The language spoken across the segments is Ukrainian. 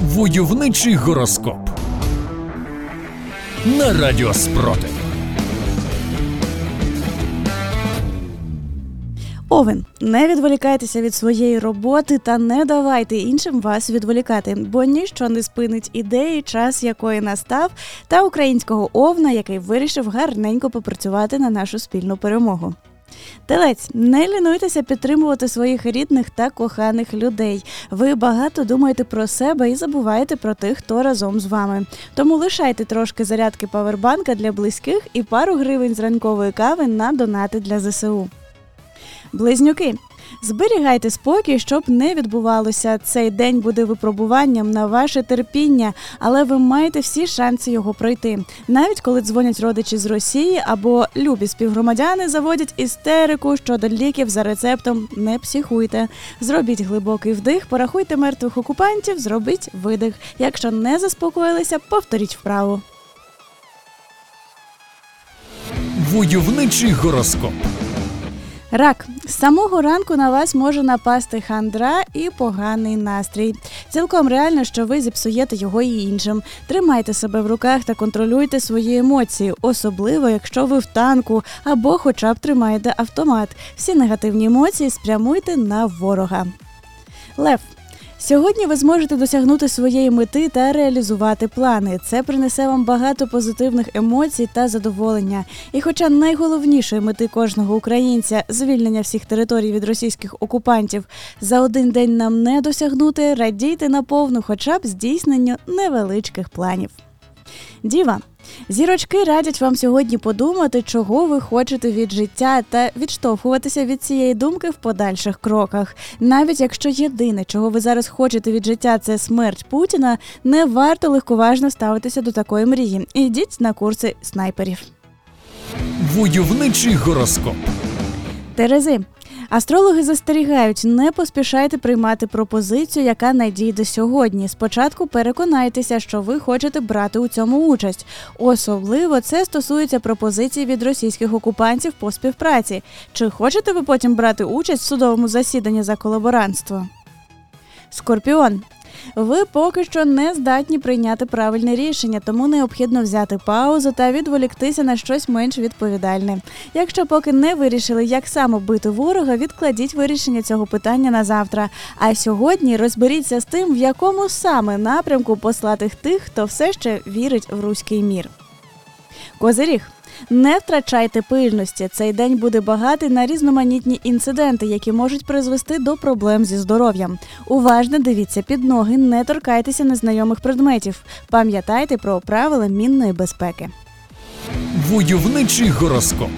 Войовничий гороскоп на радіо Спротив. Овен, не відволікайтеся від своєї роботи та не давайте іншим вас відволікати, бо ніщо не спинить ідеї, час якої настав, та українського овна, який вирішив гарненько попрацювати на нашу спільну перемогу. Телець, не лінуйтеся підтримувати своїх рідних та коханих людей. Ви багато думаєте про себе і забуваєте про тих, хто разом з вами. Тому лишайте трошки зарядки павербанка для близьких і пару гривень з ранкової кави на донати для ЗСУ. Близнюки. Зберігайте спокій, щоб не відбувалося. Цей день буде випробуванням на ваше терпіння, але ви маєте всі шанси його пройти. Навіть коли дзвонять родичі з Росії або любі співгромадяни заводять істерику щодо ліків за рецептом. Не психуйте. Зробіть глибокий вдих, порахуйте мертвих окупантів, зробіть видих. Якщо не заспокоїлися, повторіть вправу. Войовничий гороскоп. Рак з самого ранку на вас може напасти хандра і поганий настрій. Цілком реально, що ви зіпсуєте його і іншим. Тримайте себе в руках та контролюйте свої емоції, особливо якщо ви в танку або, хоча б тримаєте автомат. Всі негативні емоції спрямуйте на ворога. Лев. Сьогодні ви зможете досягнути своєї мети та реалізувати плани. Це принесе вам багато позитивних емоцій та задоволення. І, хоча найголовнішої мети кожного українця звільнення всіх територій від російських окупантів за один день нам не досягнути, радійте наповну, хоча б здійсненню невеличких планів. Діва. Зірочки радять вам сьогодні подумати, чого ви хочете від життя, та відштовхуватися від цієї думки в подальших кроках. Навіть якщо єдине, чого ви зараз хочете від життя, це смерть Путіна, не варто легковажно ставитися до такої мрії. Ідіть на курси снайперів. Войовничий гороскоп. Терези. Астрологи застерігають, не поспішайте приймати пропозицію, яка надійде сьогодні. Спочатку переконайтеся, що ви хочете брати у цьому участь. Особливо це стосується пропозицій від російських окупантів по співпраці. Чи хочете ви потім брати участь в судовому засіданні за колаборантство? Скорпіон. Ви поки що не здатні прийняти правильне рішення, тому необхідно взяти паузу та відволіктися на щось менш відповідальне. Якщо поки не вирішили, як саме бити ворога, відкладіть вирішення цього питання на завтра. А сьогодні розберіться з тим, в якому саме напрямку послати тих, хто все ще вірить в руський мір. Козиріг. Не втрачайте пильності. Цей день буде багатий на різноманітні інциденти, які можуть призвести до проблем зі здоров'ям. Уважно дивіться під ноги, не торкайтеся незнайомих предметів. Пам'ятайте про правила мінної безпеки. Войовничий гороскоп.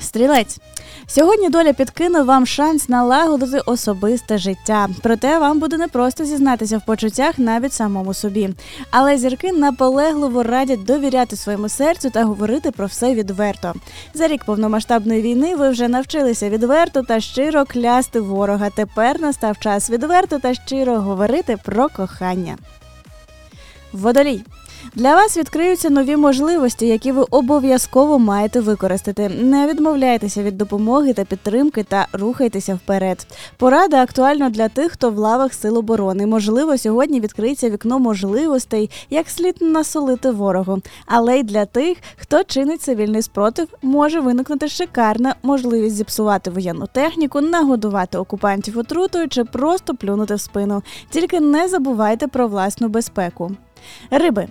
Стрілець. Сьогодні доля підкине вам шанс налагодити особисте життя. Проте вам буде непросто зізнатися в почуттях навіть самому собі. Але зірки наполегливо радять довіряти своєму серцю та говорити про все відверто. За рік повномасштабної війни ви вже навчилися відверто та щиро клясти ворога. Тепер настав час відверто та щиро говорити про кохання. Водолій. Для вас відкриються нові можливості, які ви обов'язково маєте використати. Не відмовляйтеся від допомоги та підтримки та рухайтеся вперед. Порада актуальна для тих, хто в лавах сил оборони. Можливо, сьогодні відкриється вікно можливостей, як слід насолити ворогу. Але й для тих, хто чинить цивільний спротив, може виникнути шикарна можливість зіпсувати воєнну техніку, нагодувати окупантів отрутою чи просто плюнути в спину. Тільки не забувайте про власну безпеку. Риби.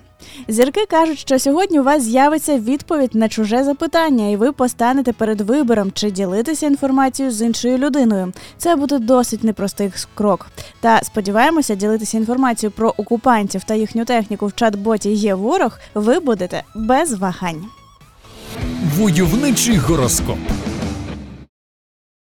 Зірки кажуть, що сьогодні у вас з'явиться відповідь на чуже запитання, і ви постанете перед вибором чи ділитися інформацією з іншою людиною. Це буде досить непростий крок. Та сподіваємося, ділитися інформацією про окупантів та їхню техніку в чат-боті є ворог. Ви будете без вагань. Войовничий гороскоп.